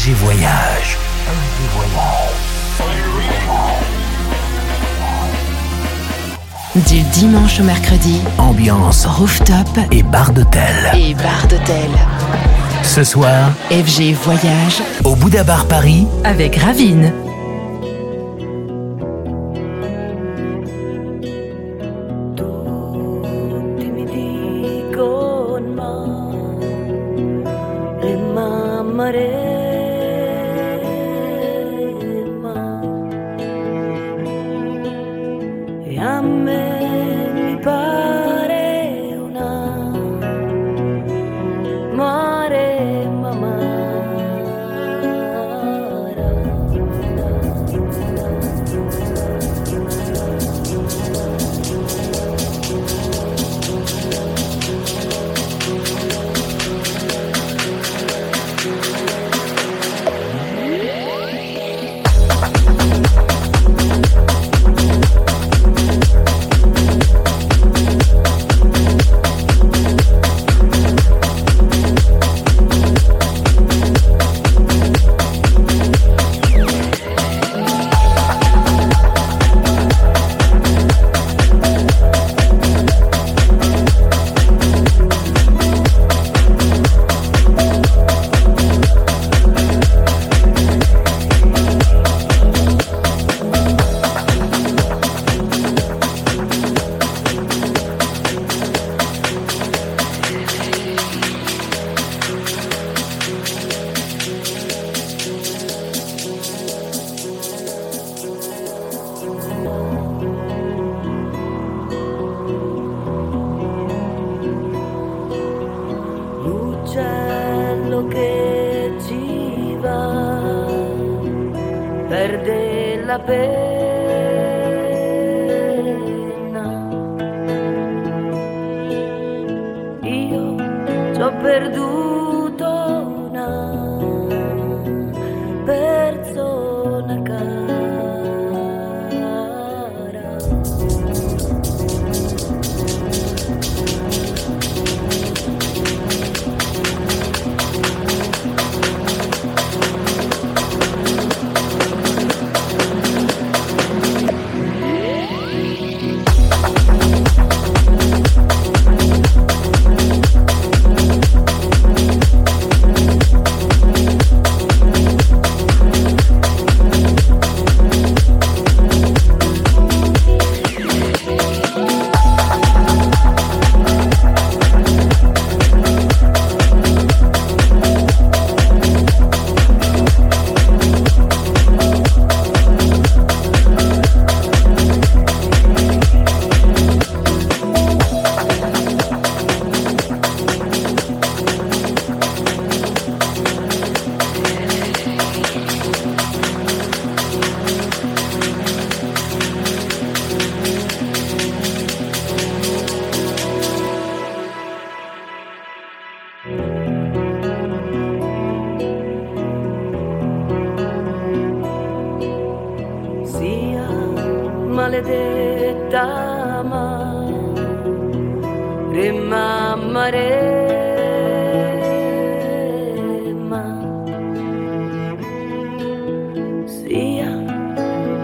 FG Voyage. Du dimanche au mercredi, Ambiance rooftop et bar d'hôtel. et bar d'hôtel. Ce soir, FG Voyage au Bouddha Bar Paris, avec Ravine.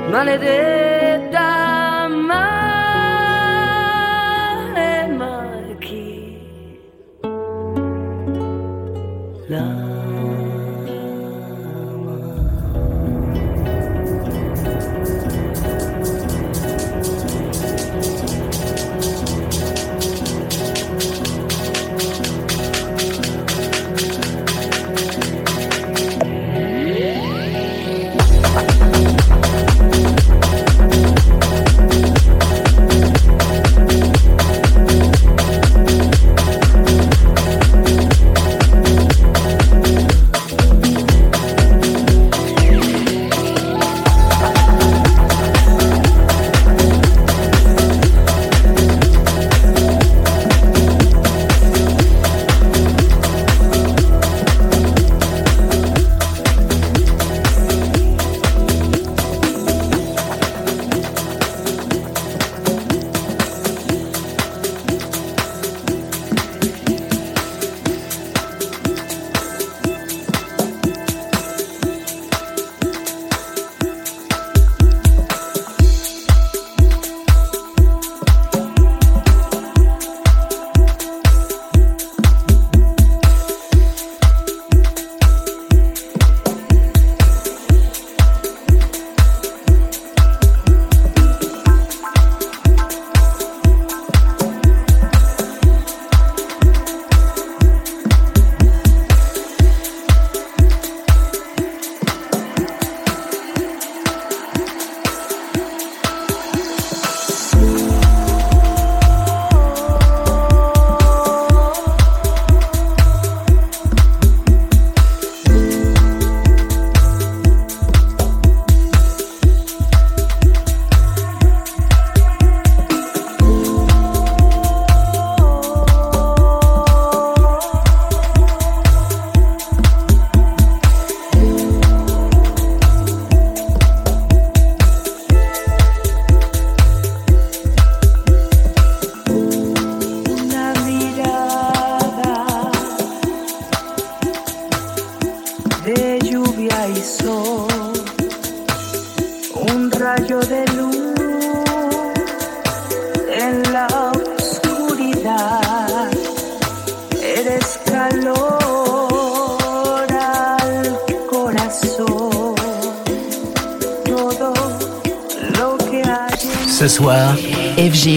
n'allait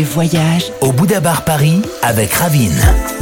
Voyage au Bouddha Bar Paris avec Ravine.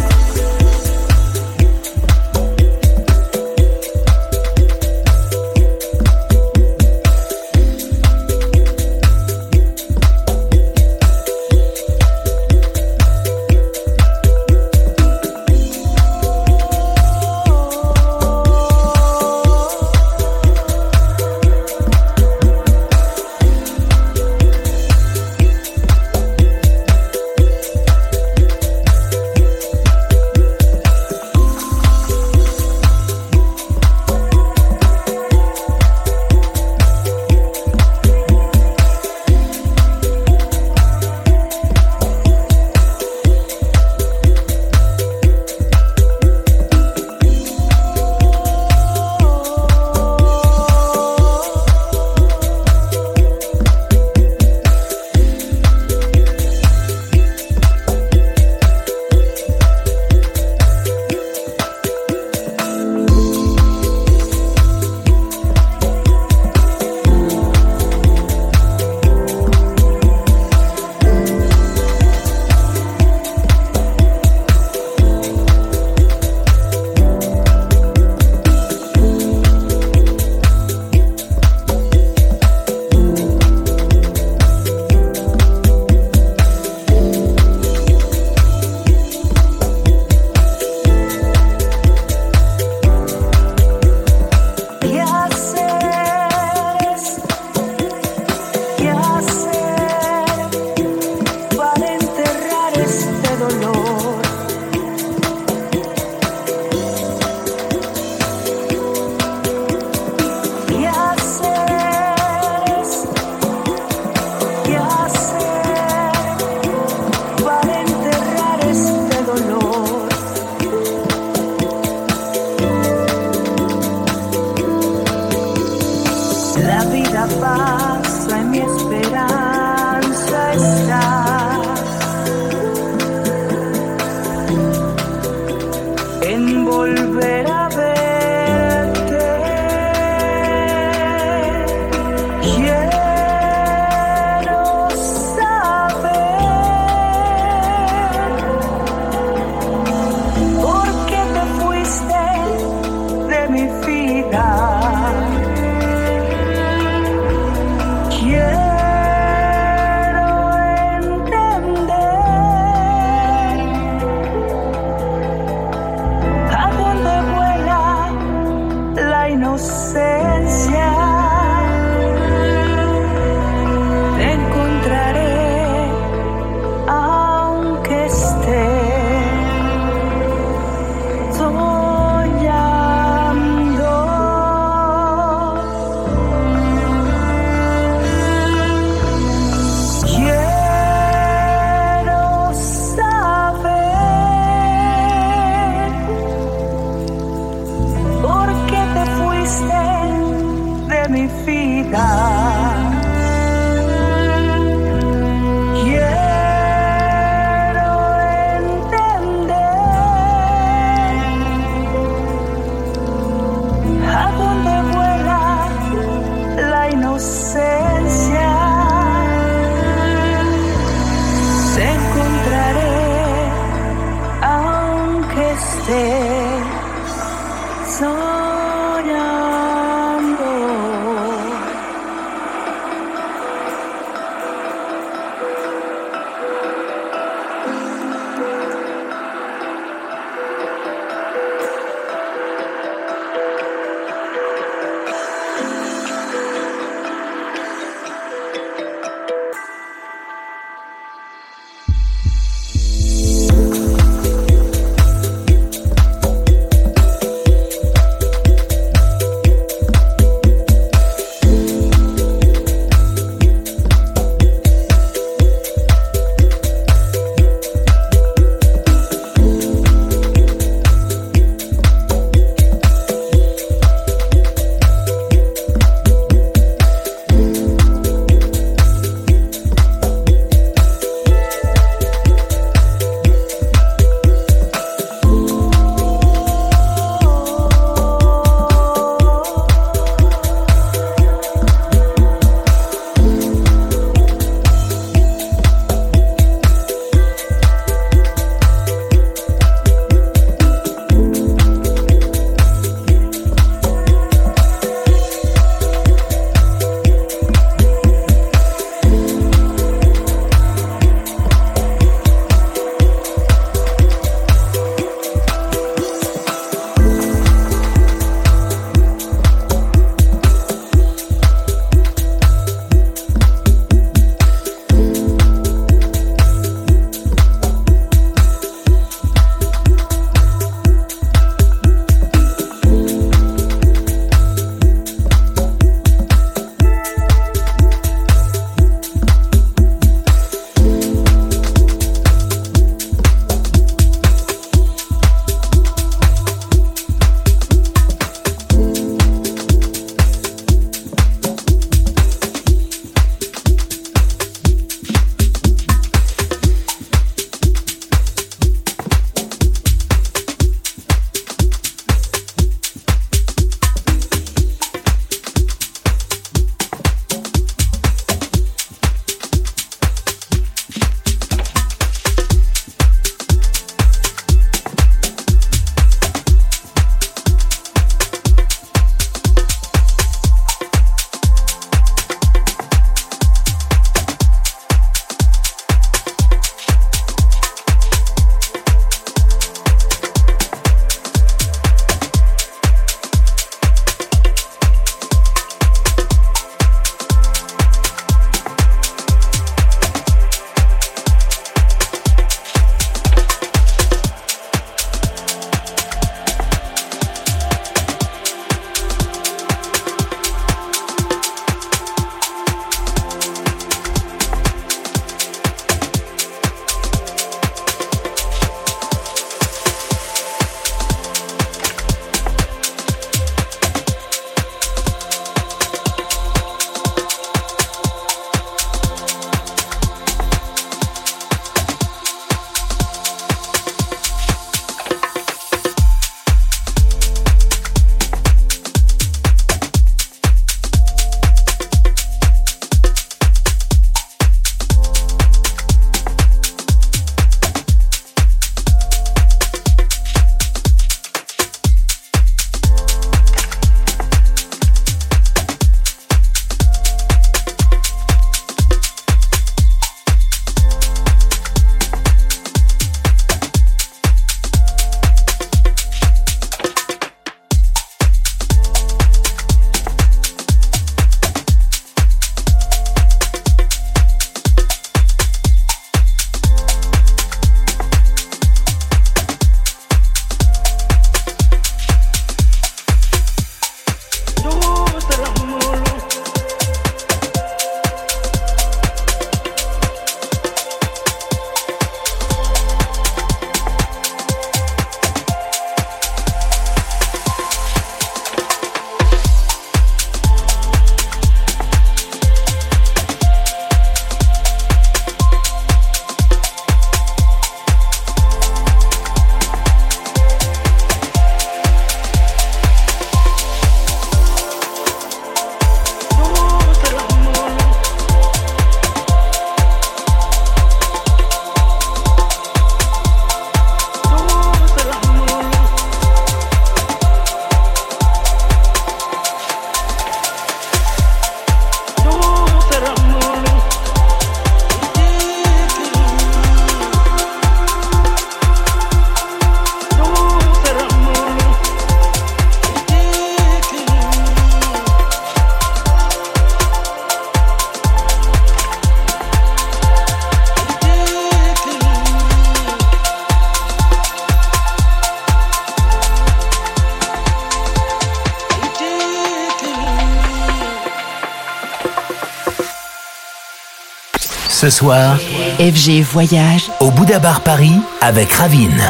Ce soir, FG Voyage au Bouddha Bar Paris avec Ravine.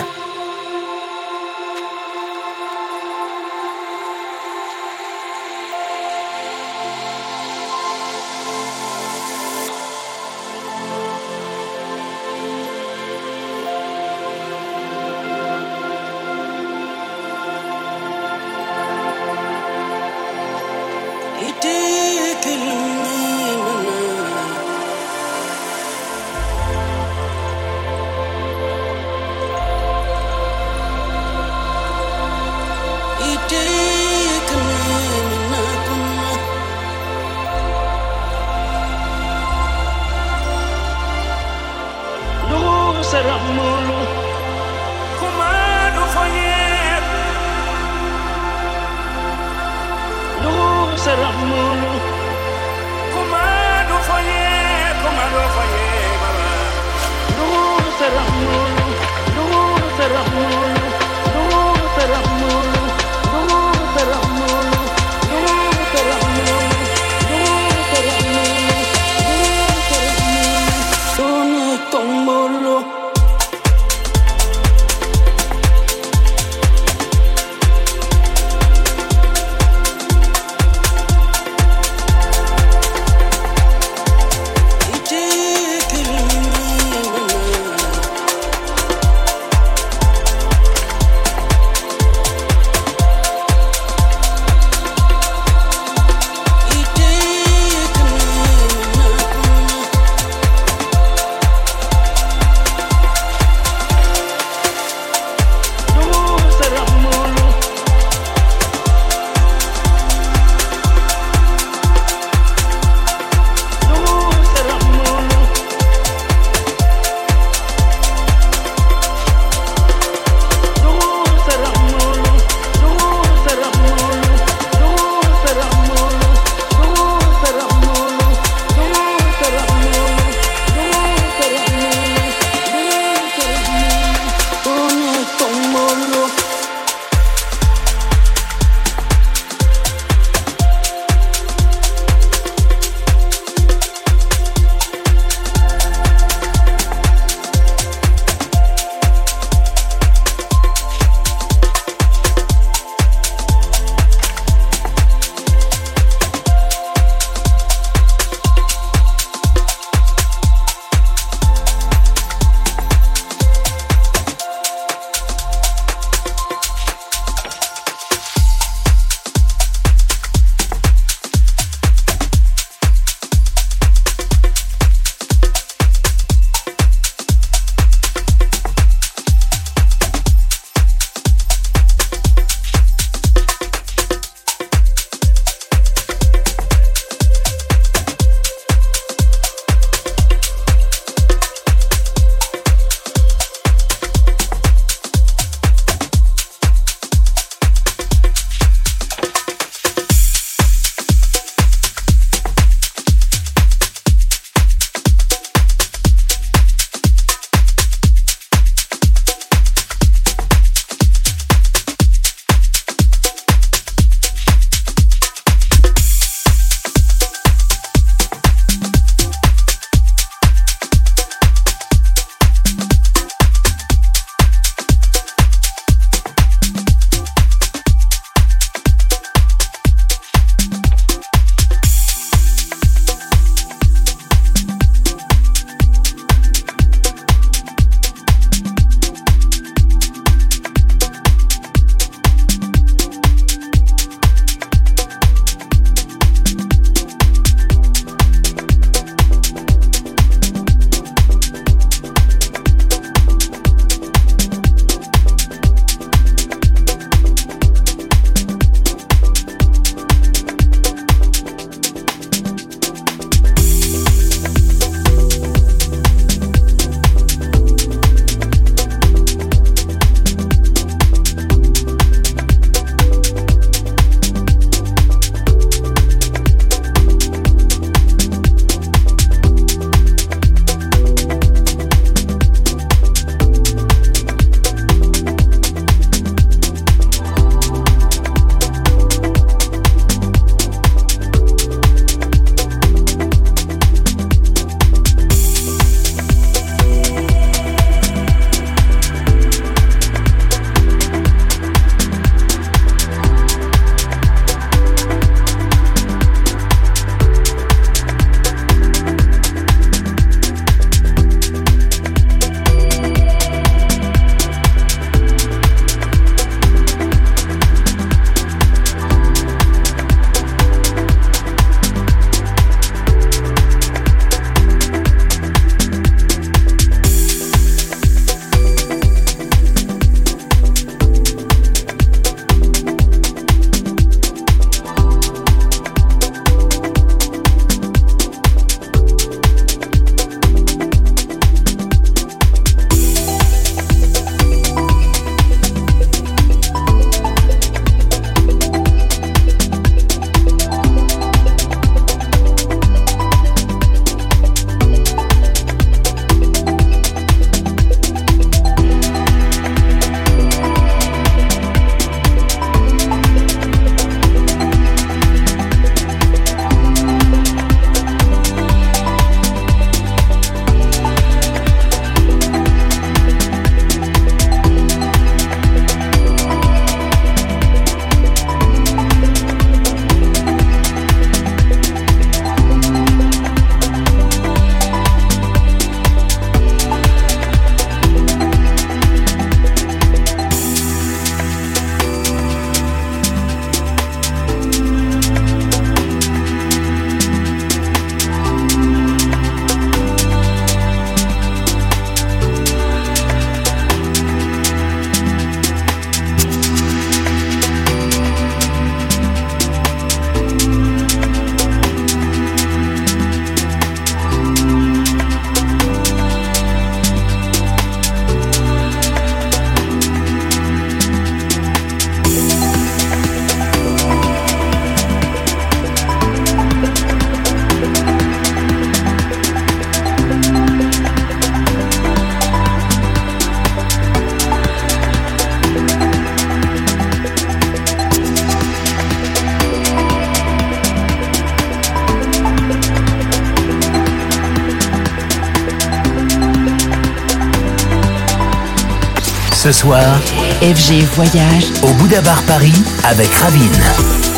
FG Voyage au Bouddha Bar Paris avec Ravine.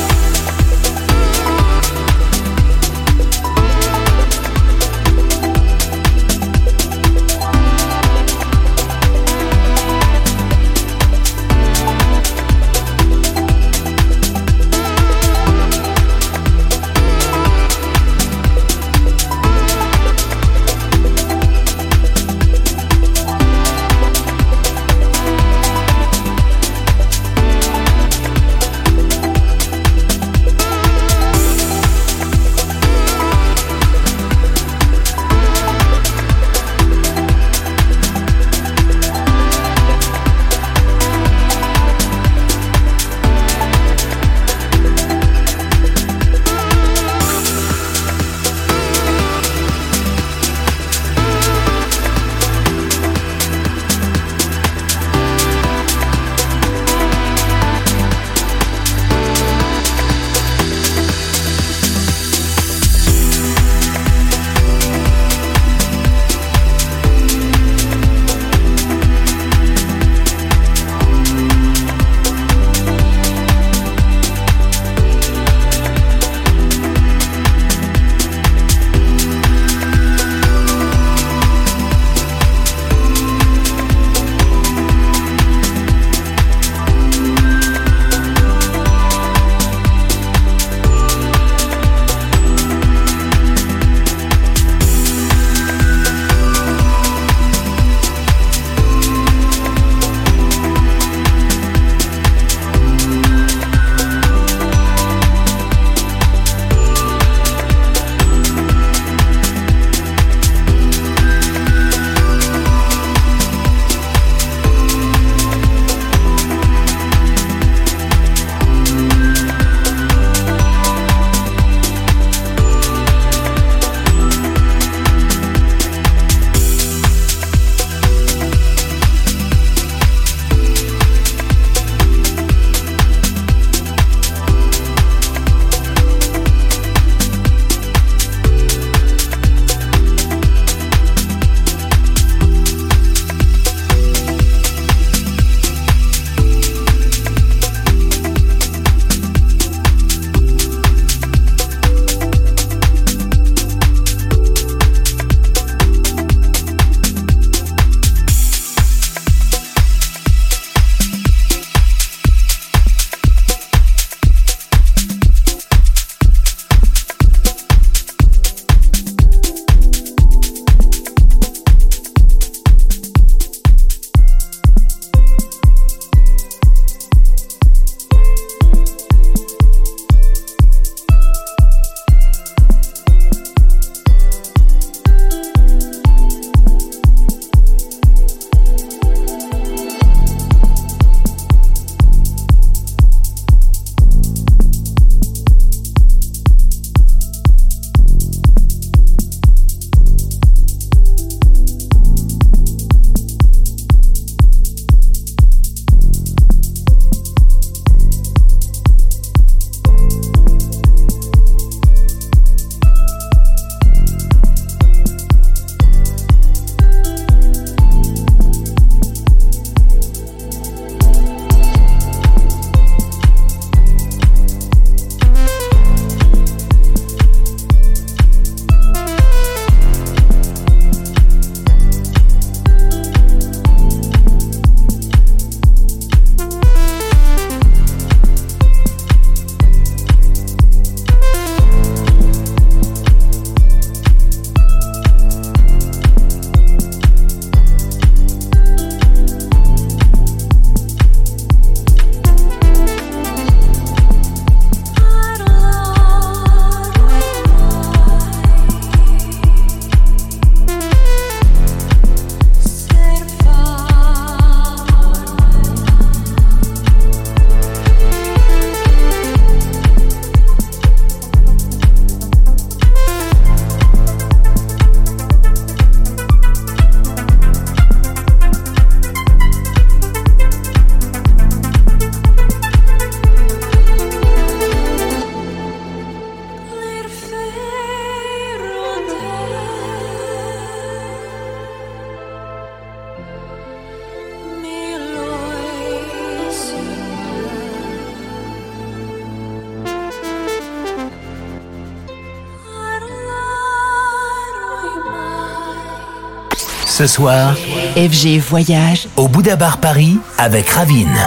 Ce soir, FG Voyage au Bouddha Bar Paris avec Ravine.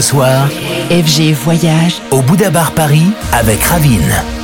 Ce soir, FG Voyage au Bouddha Bar Paris avec Ravine.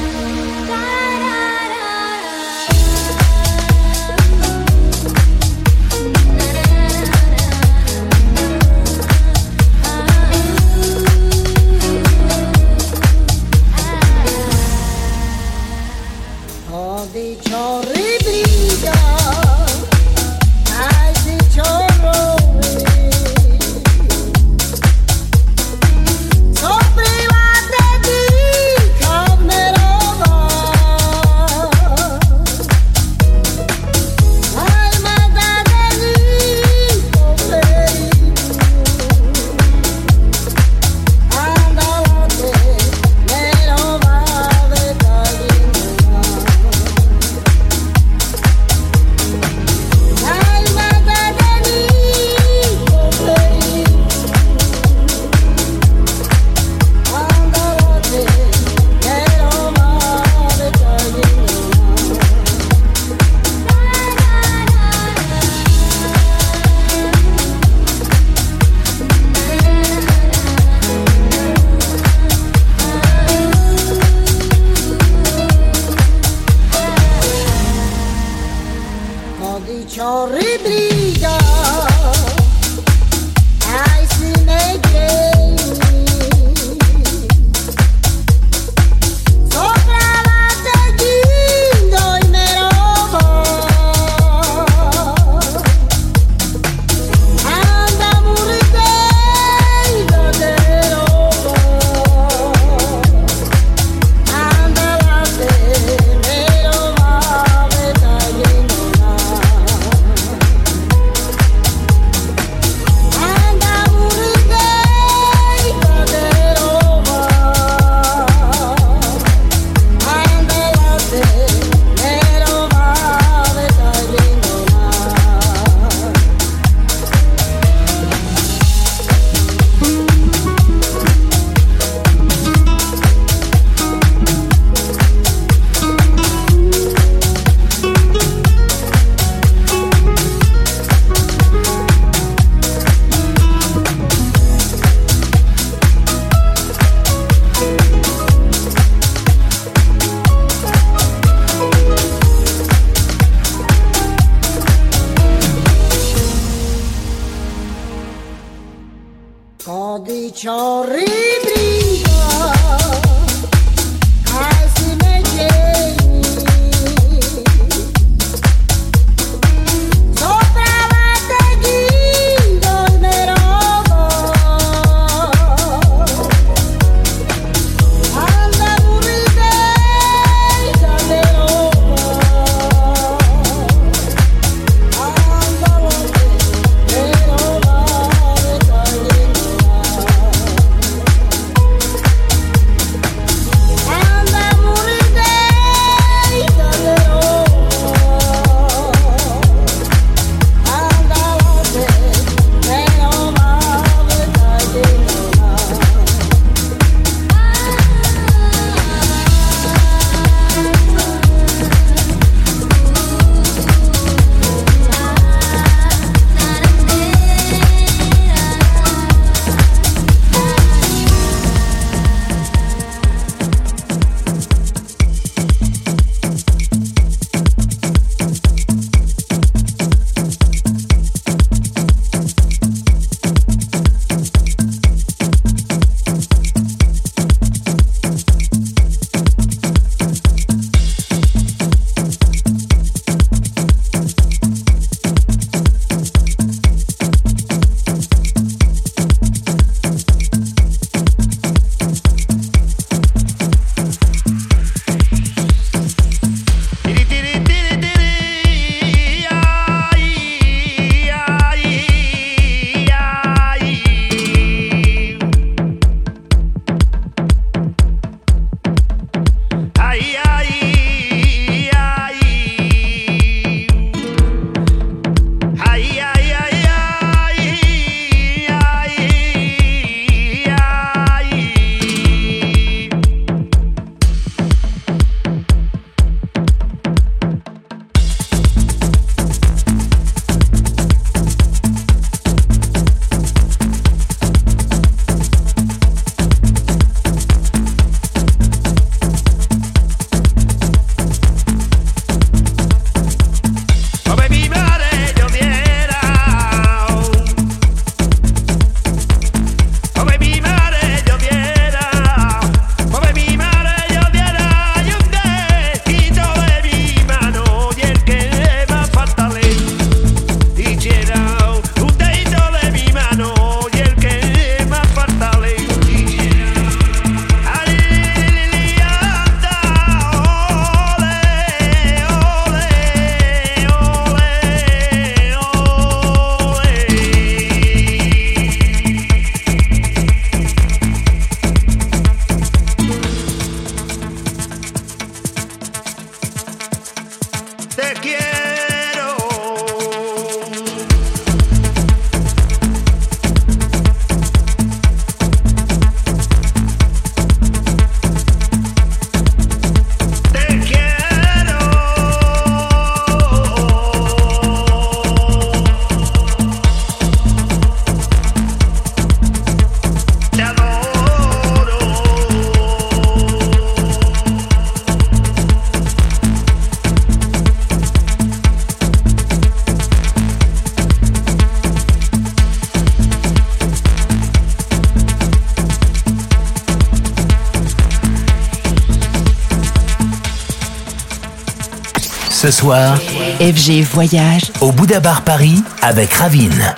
FG Voyage au Bouddha Bar Paris avec Ravine.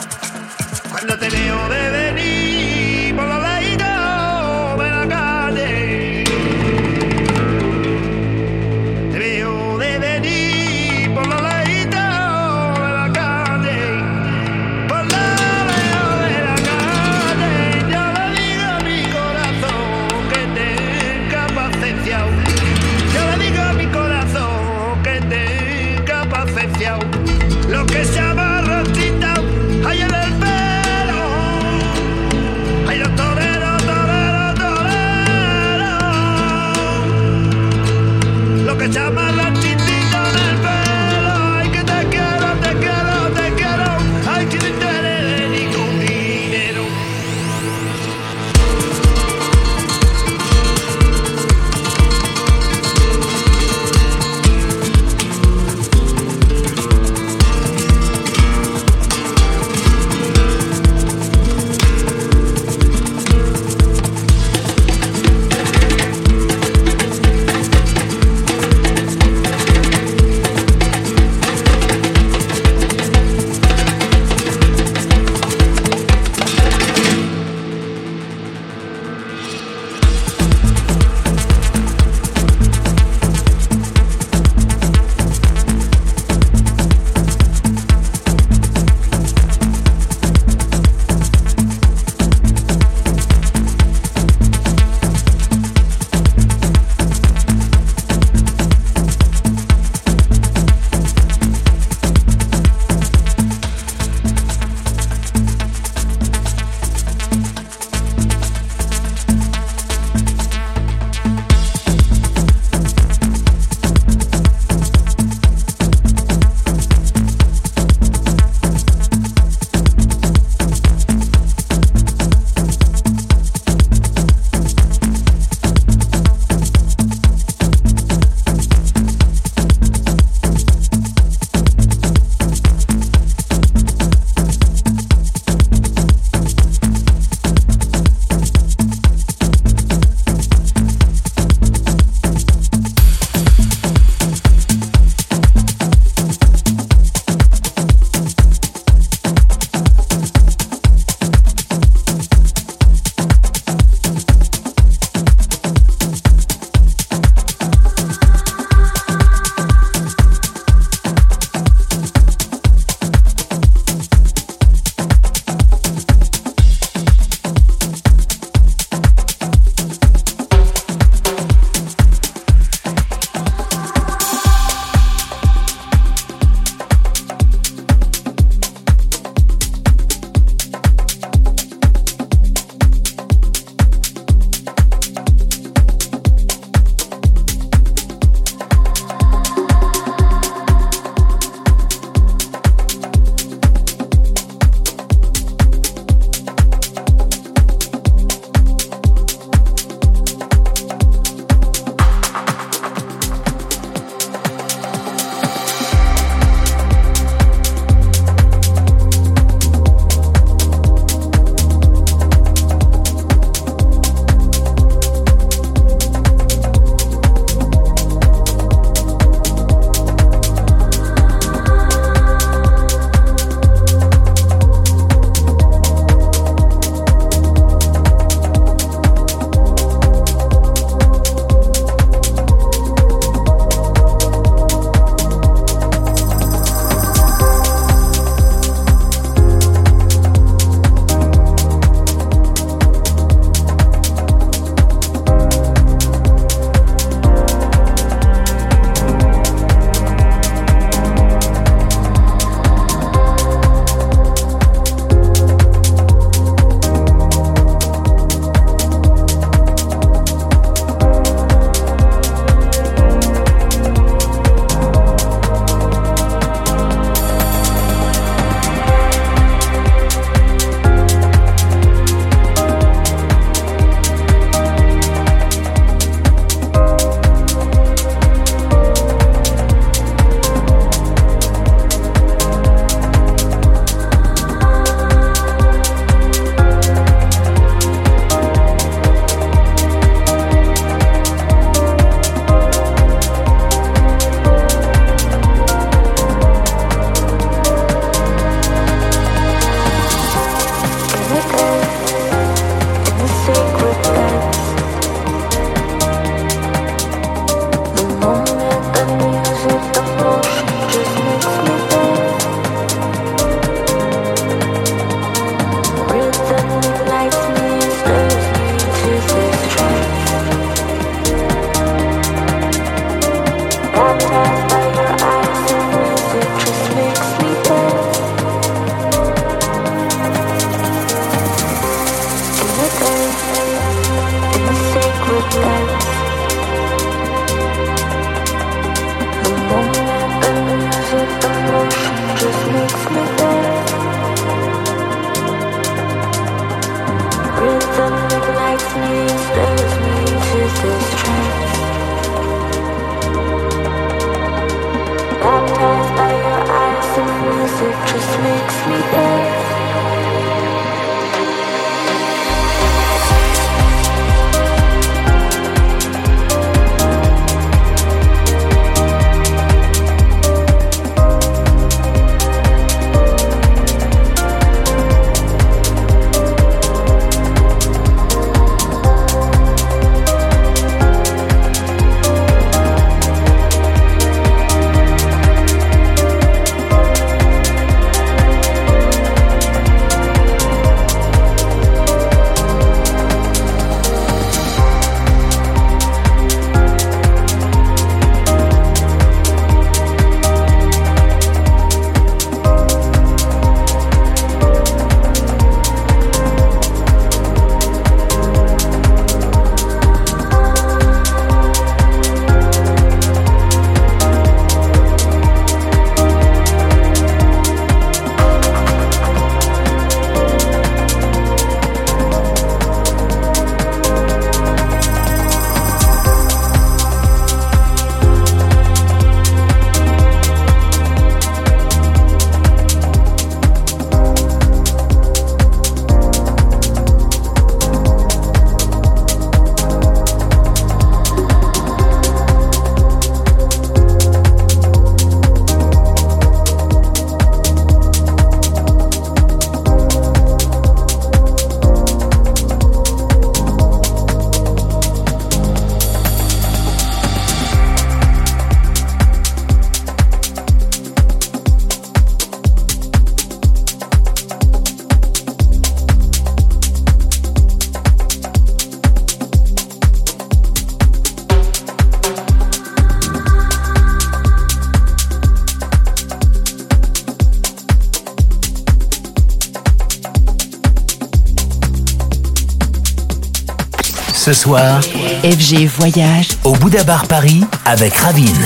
Ce soir, FG Voyage au Bouddha Bar Paris avec Ravine.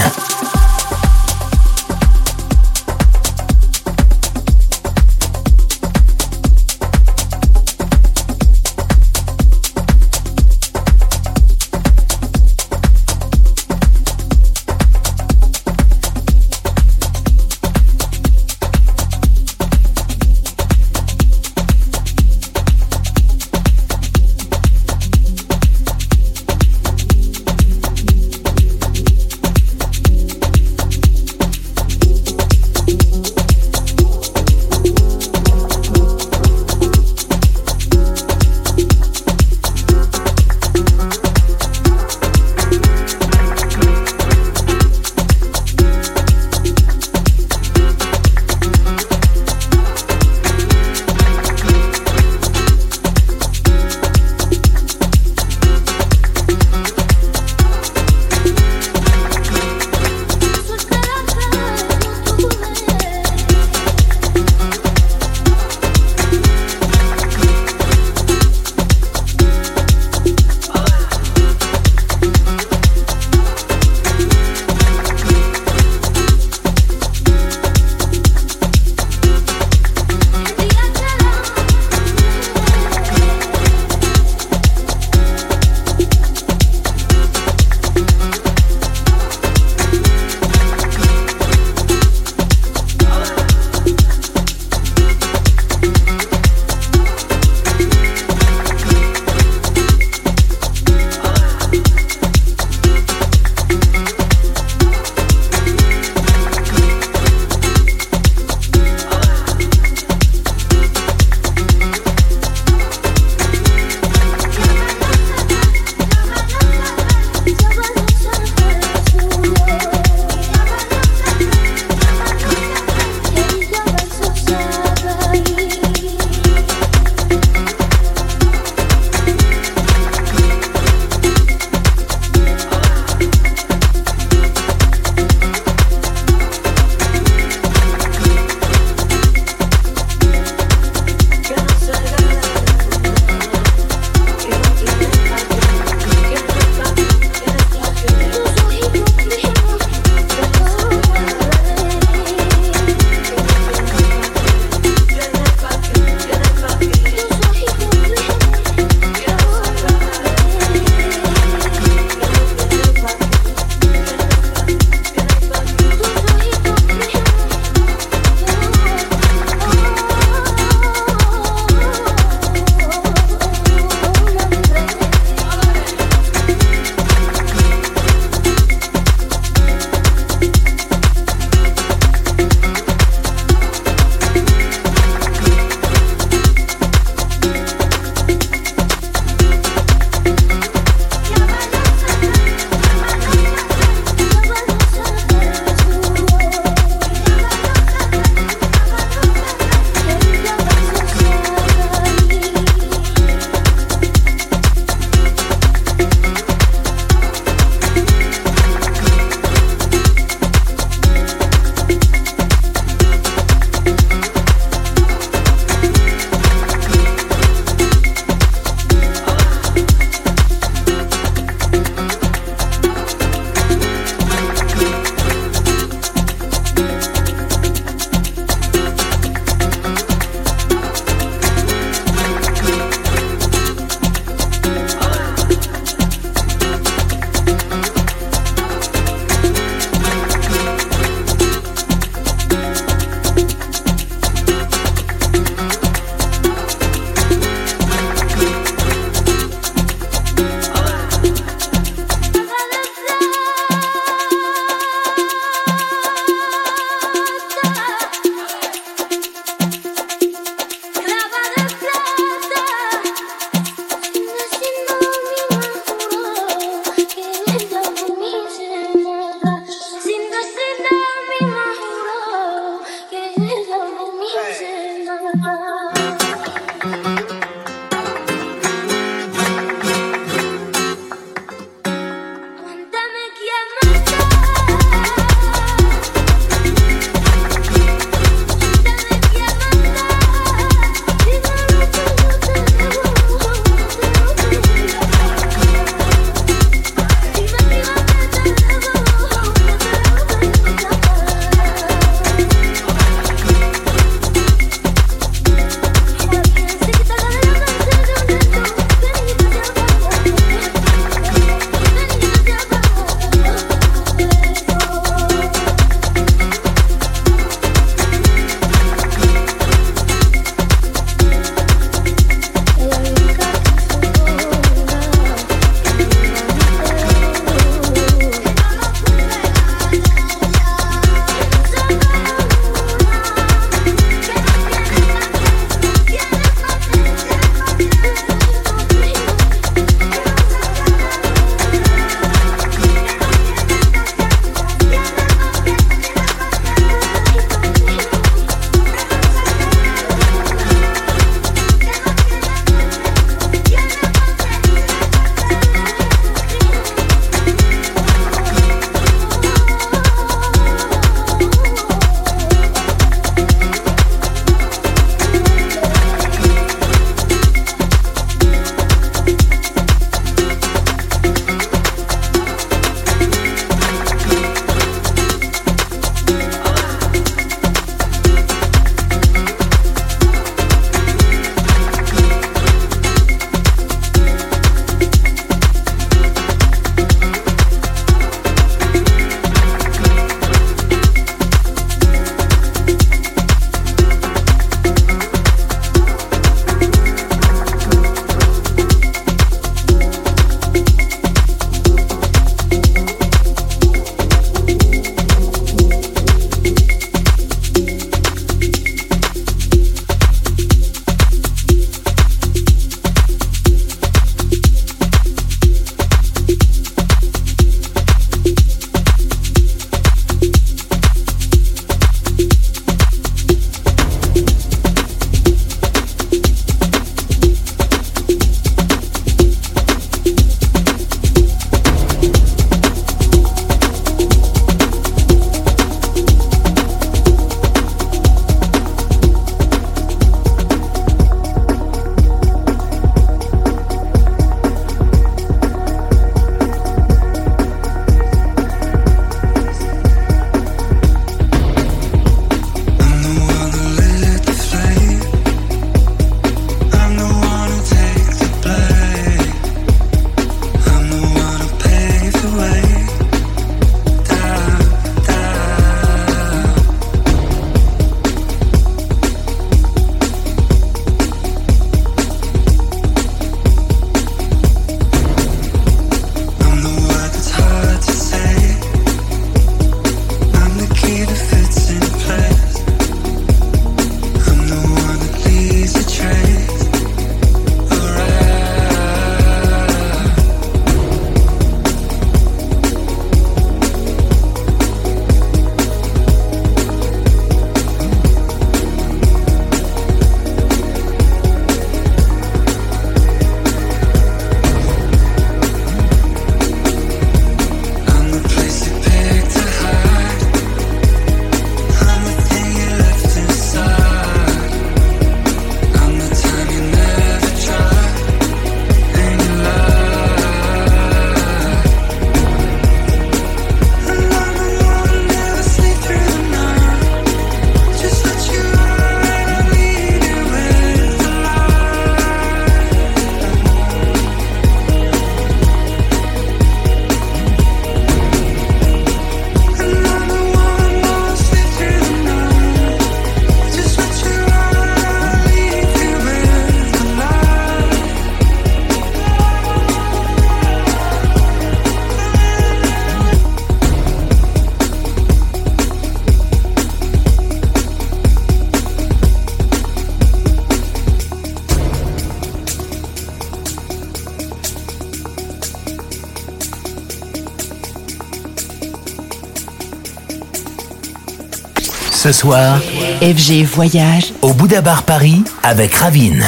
soir, FG Voyage au Bouddha Bar Paris avec Ravine.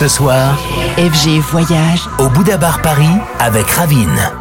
ce soir, FG Voyage au Bouddha Bar Paris avec Ravine.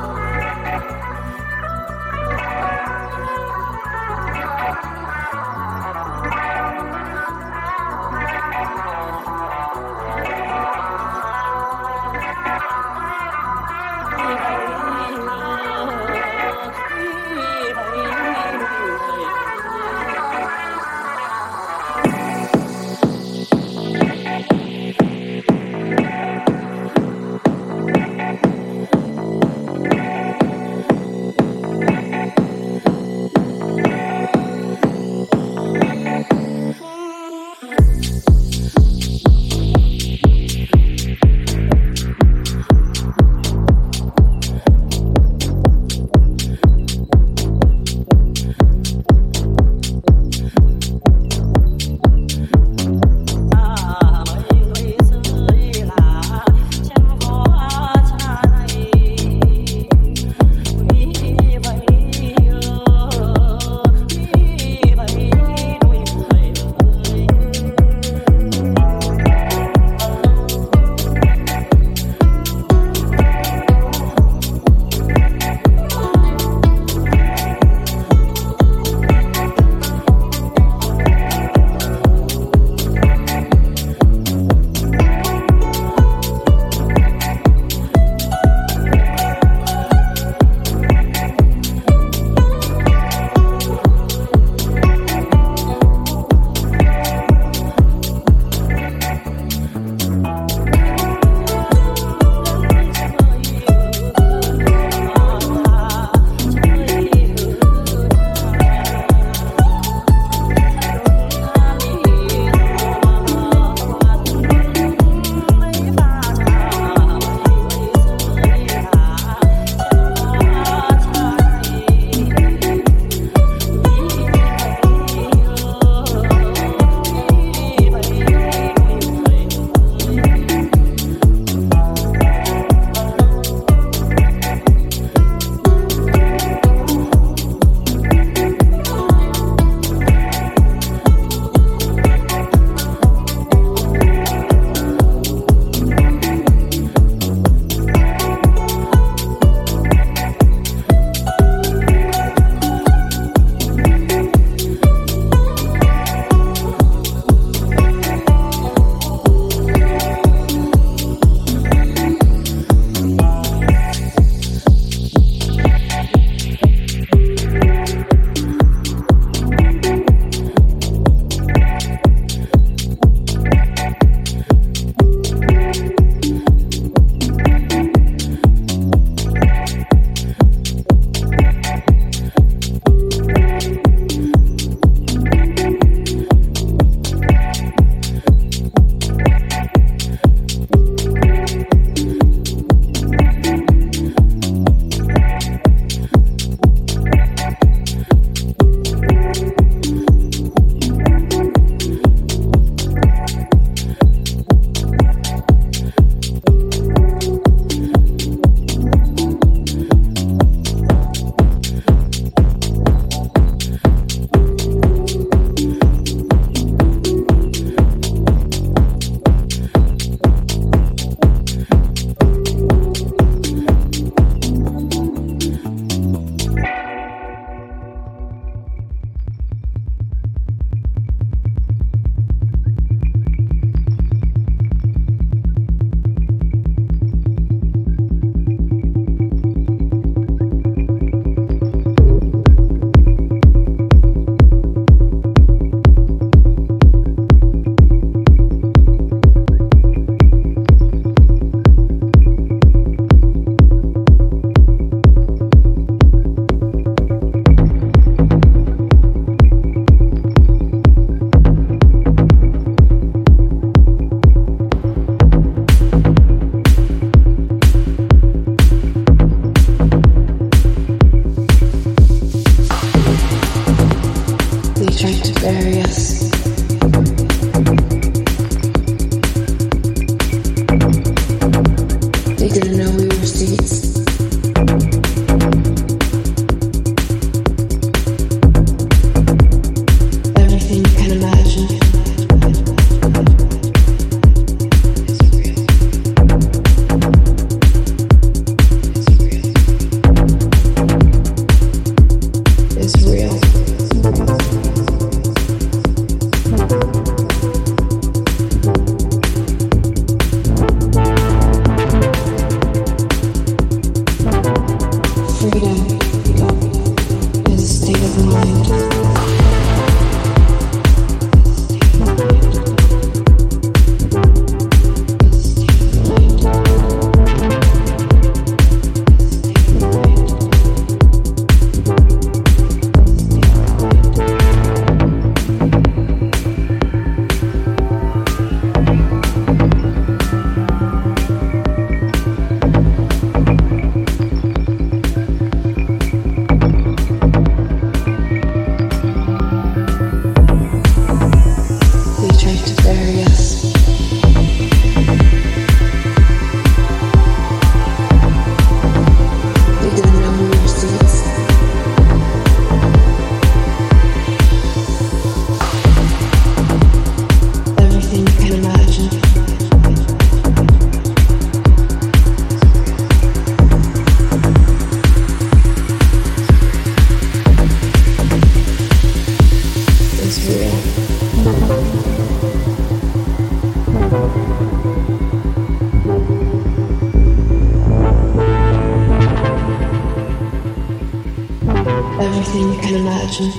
Everything you can imagine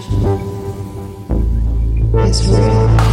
is real.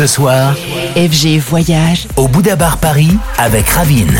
Ce soir, FG Voyage au Bouddha Bar Paris avec Ravine.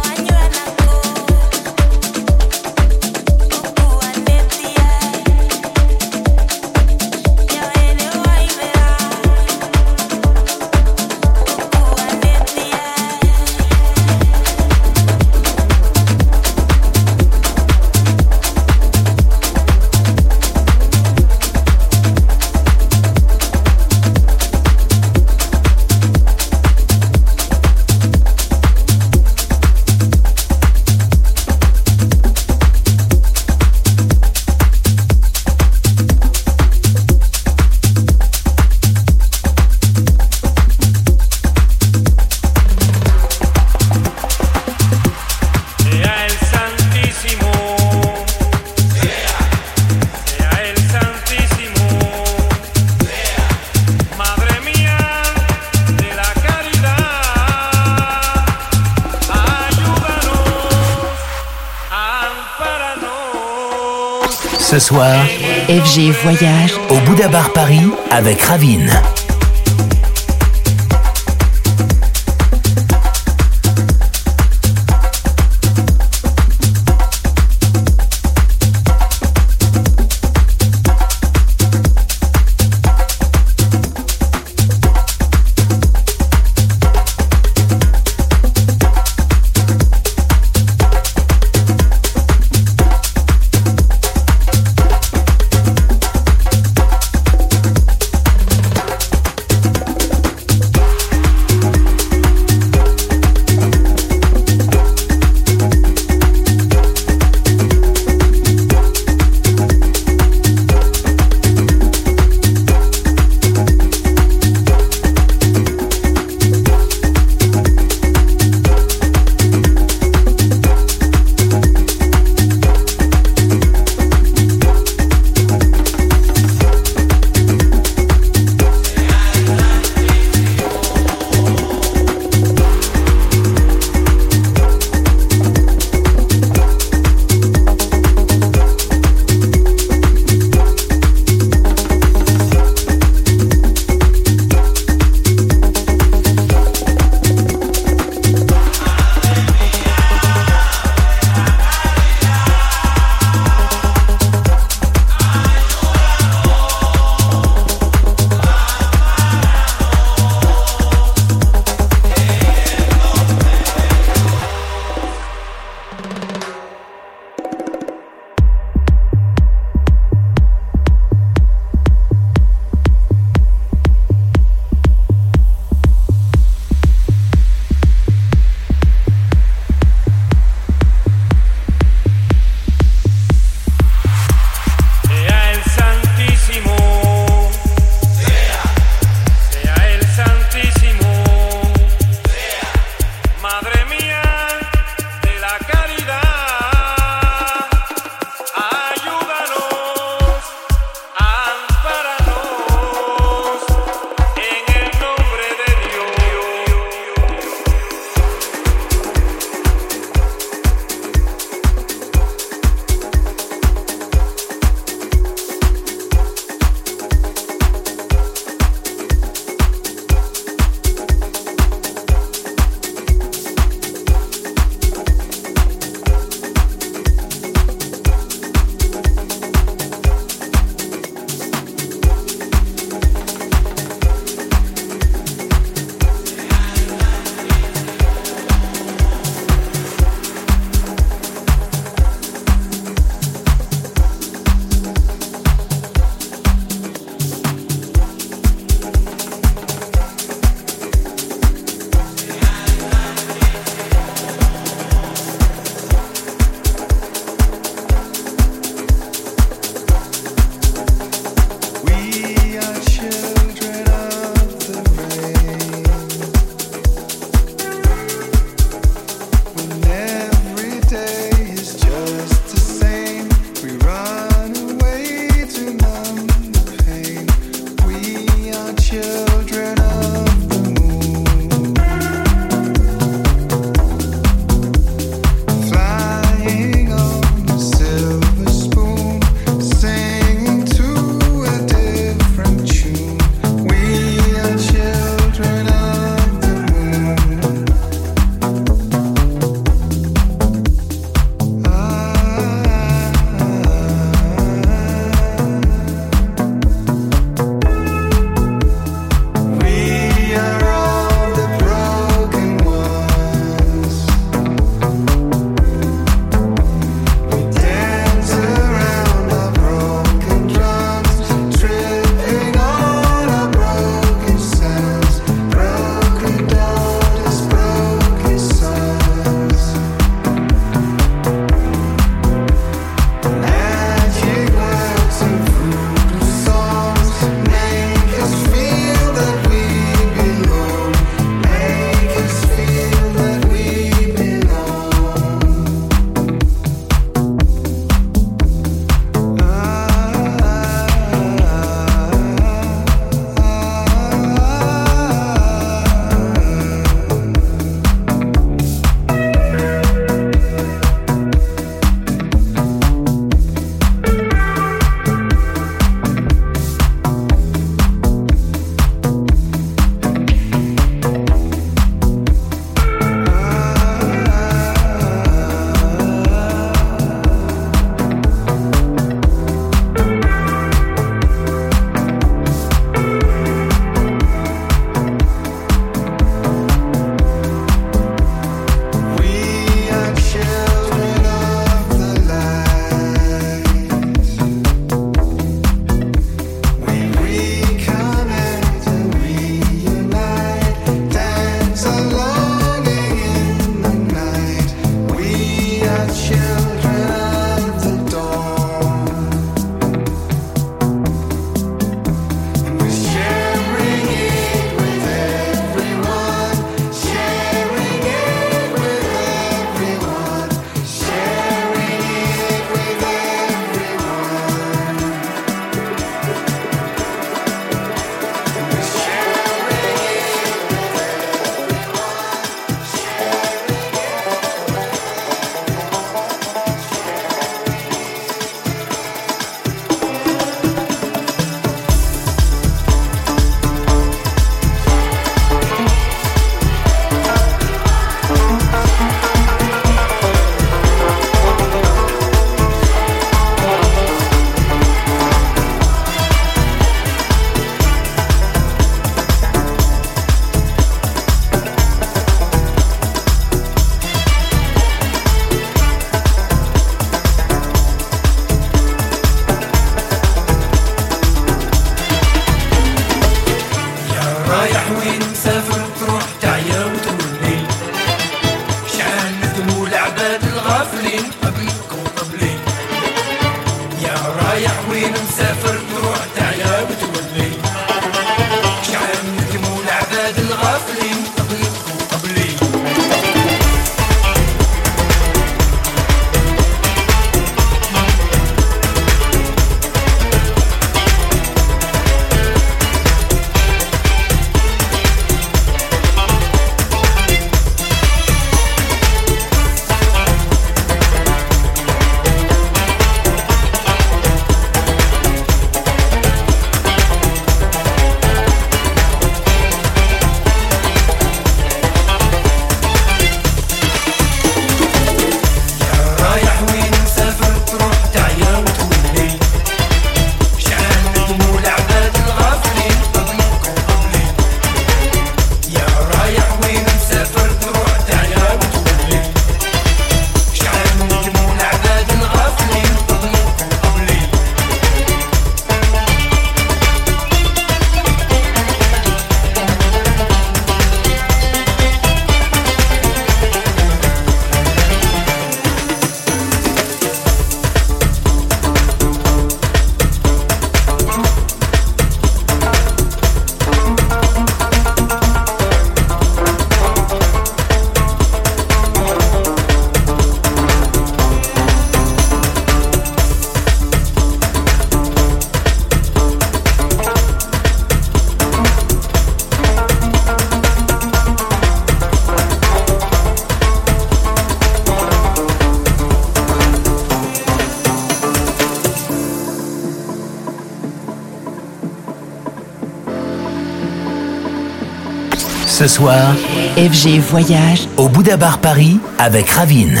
Soir, FG Voyage au Bouddha Bar Paris avec Ravine.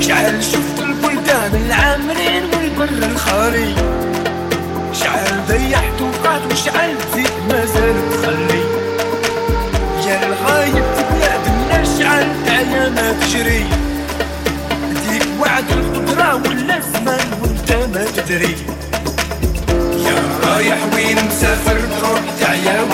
شعل شفت البلدان العامرين والبر الخالي شعل ضيعت وقعت وشعل زيد ما زال تخلي. يا الغايب في بلاد الناس شعل تعيا ما تجري ديك وعد القدرة ولا الزمان وانت ما تدري. رايح وين مسافر تروح تعيا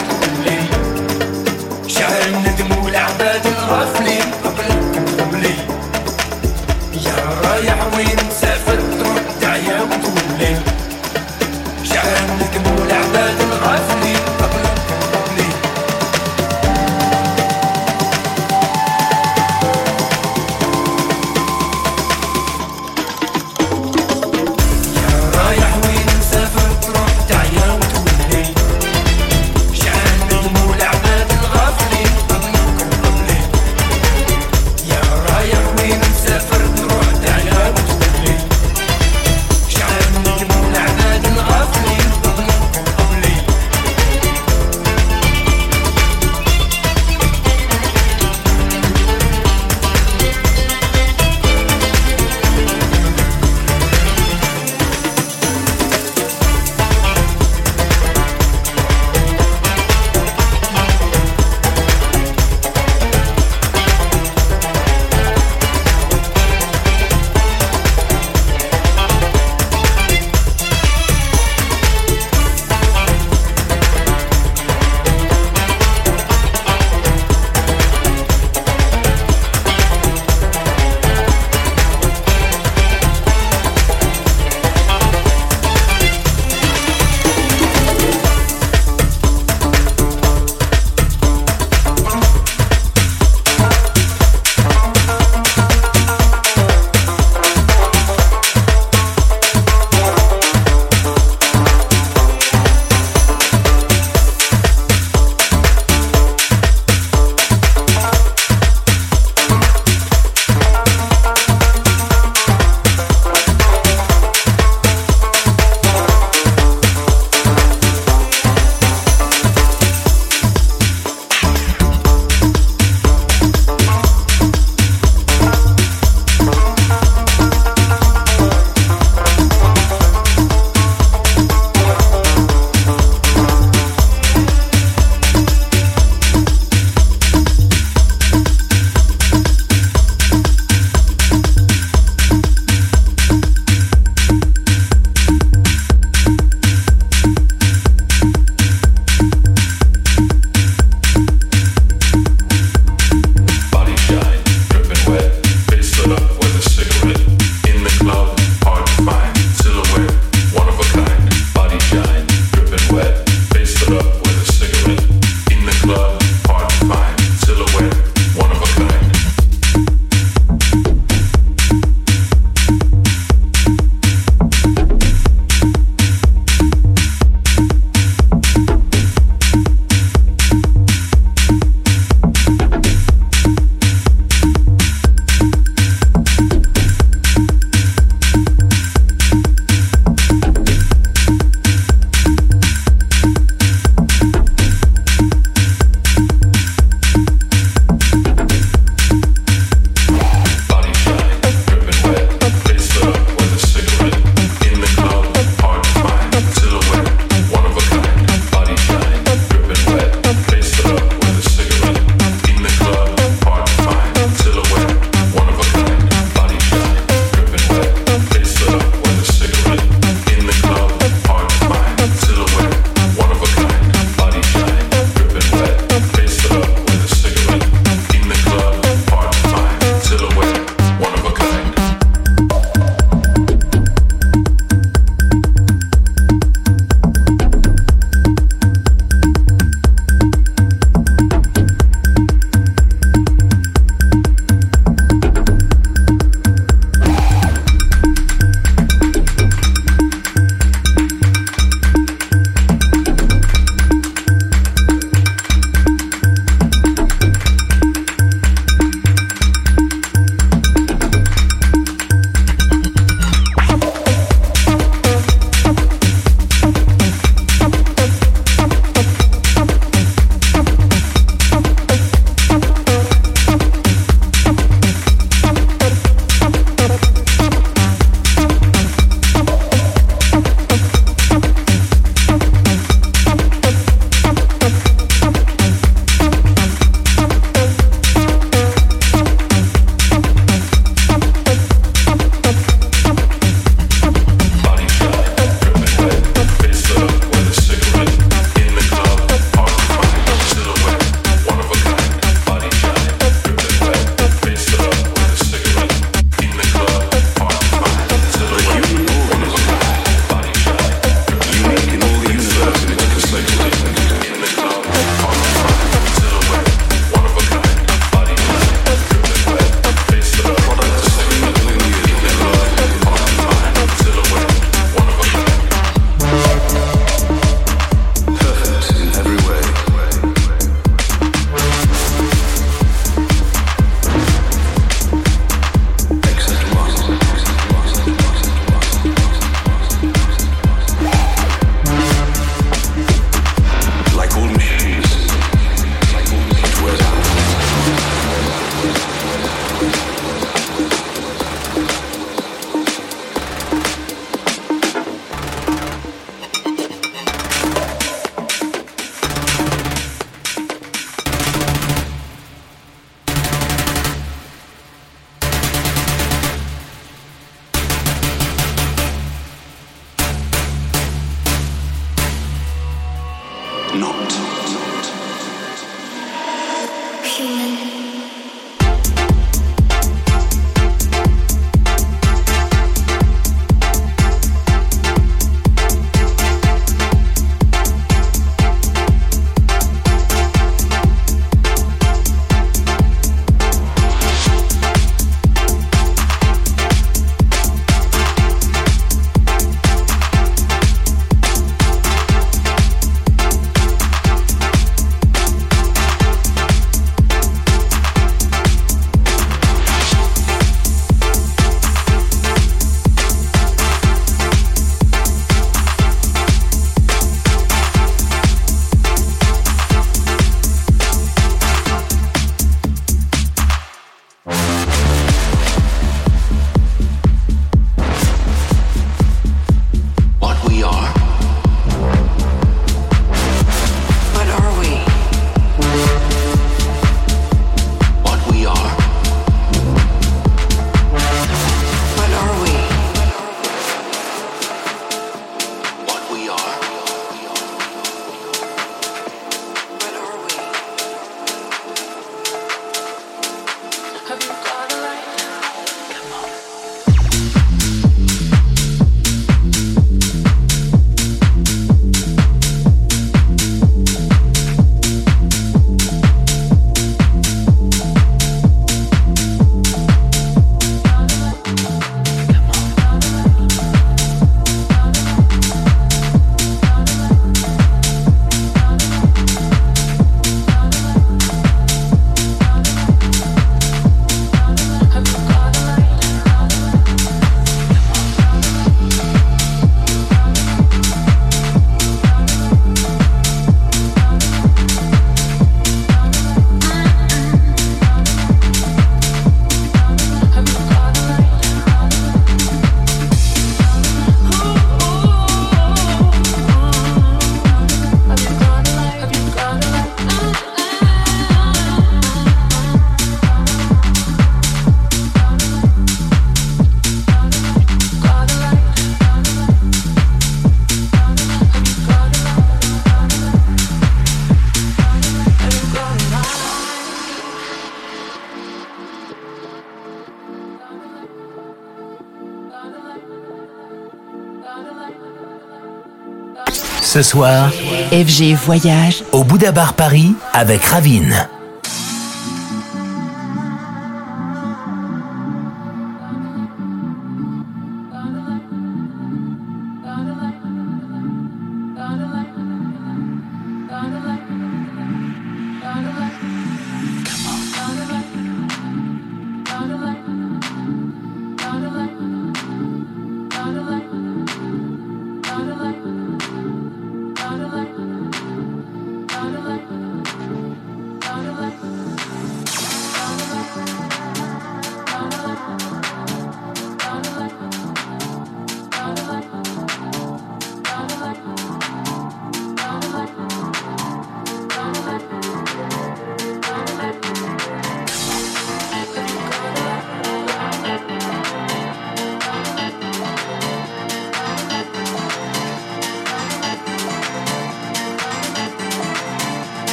Ce soir, FG Voyage au Bouddha Bar Paris avec Ravine.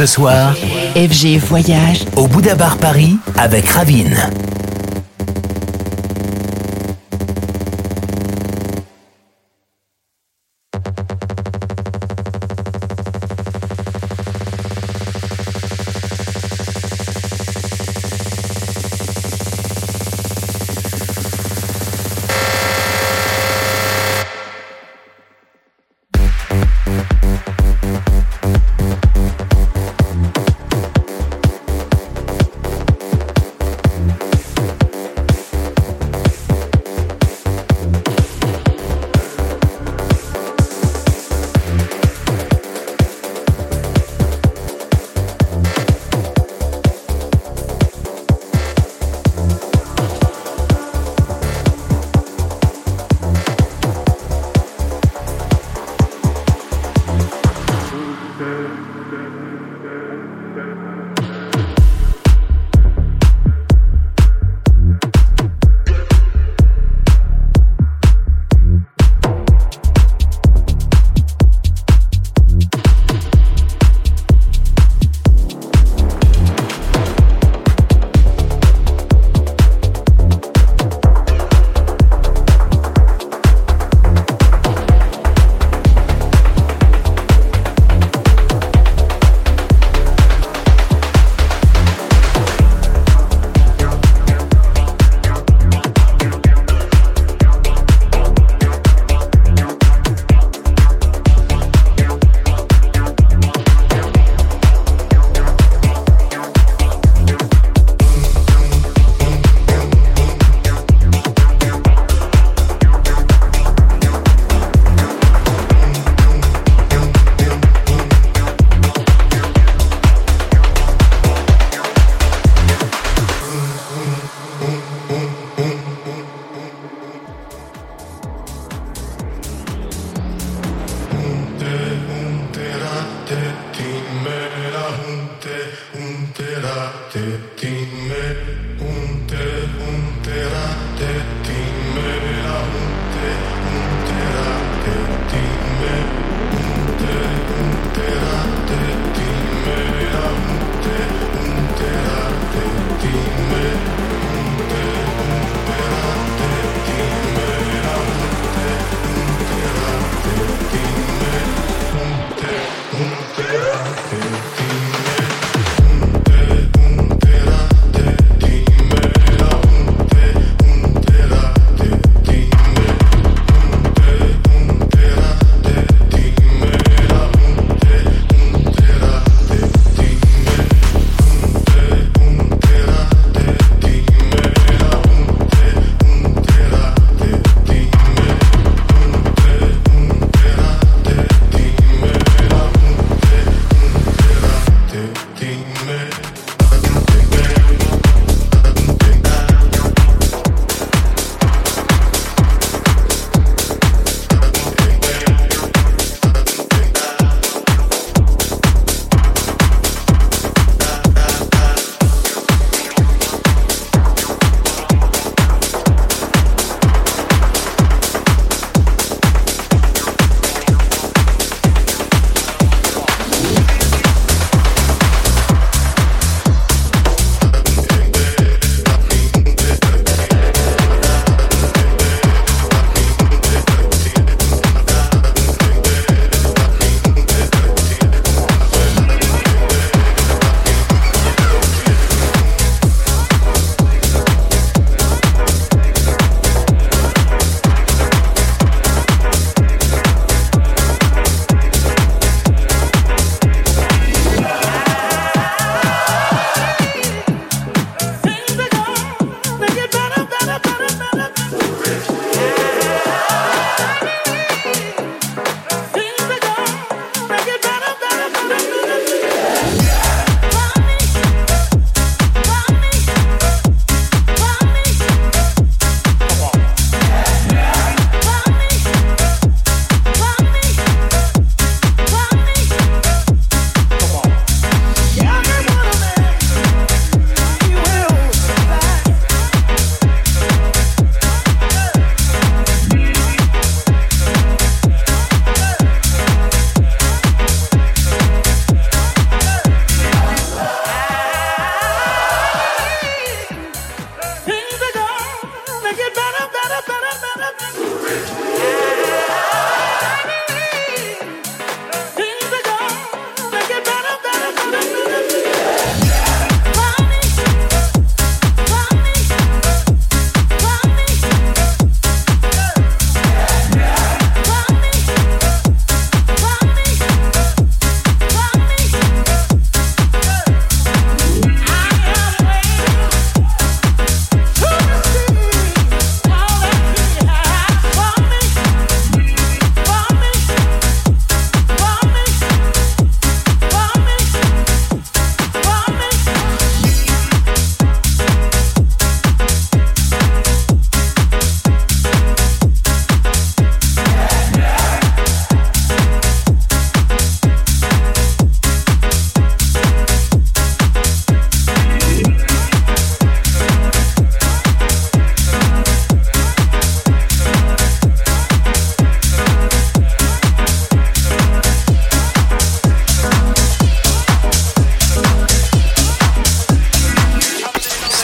Ce soir, FG Voyage au Bouddha Bar Paris avec Ravine.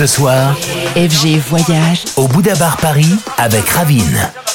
ce soir, FG Voyage au Bouddha Bar Paris avec Ravine.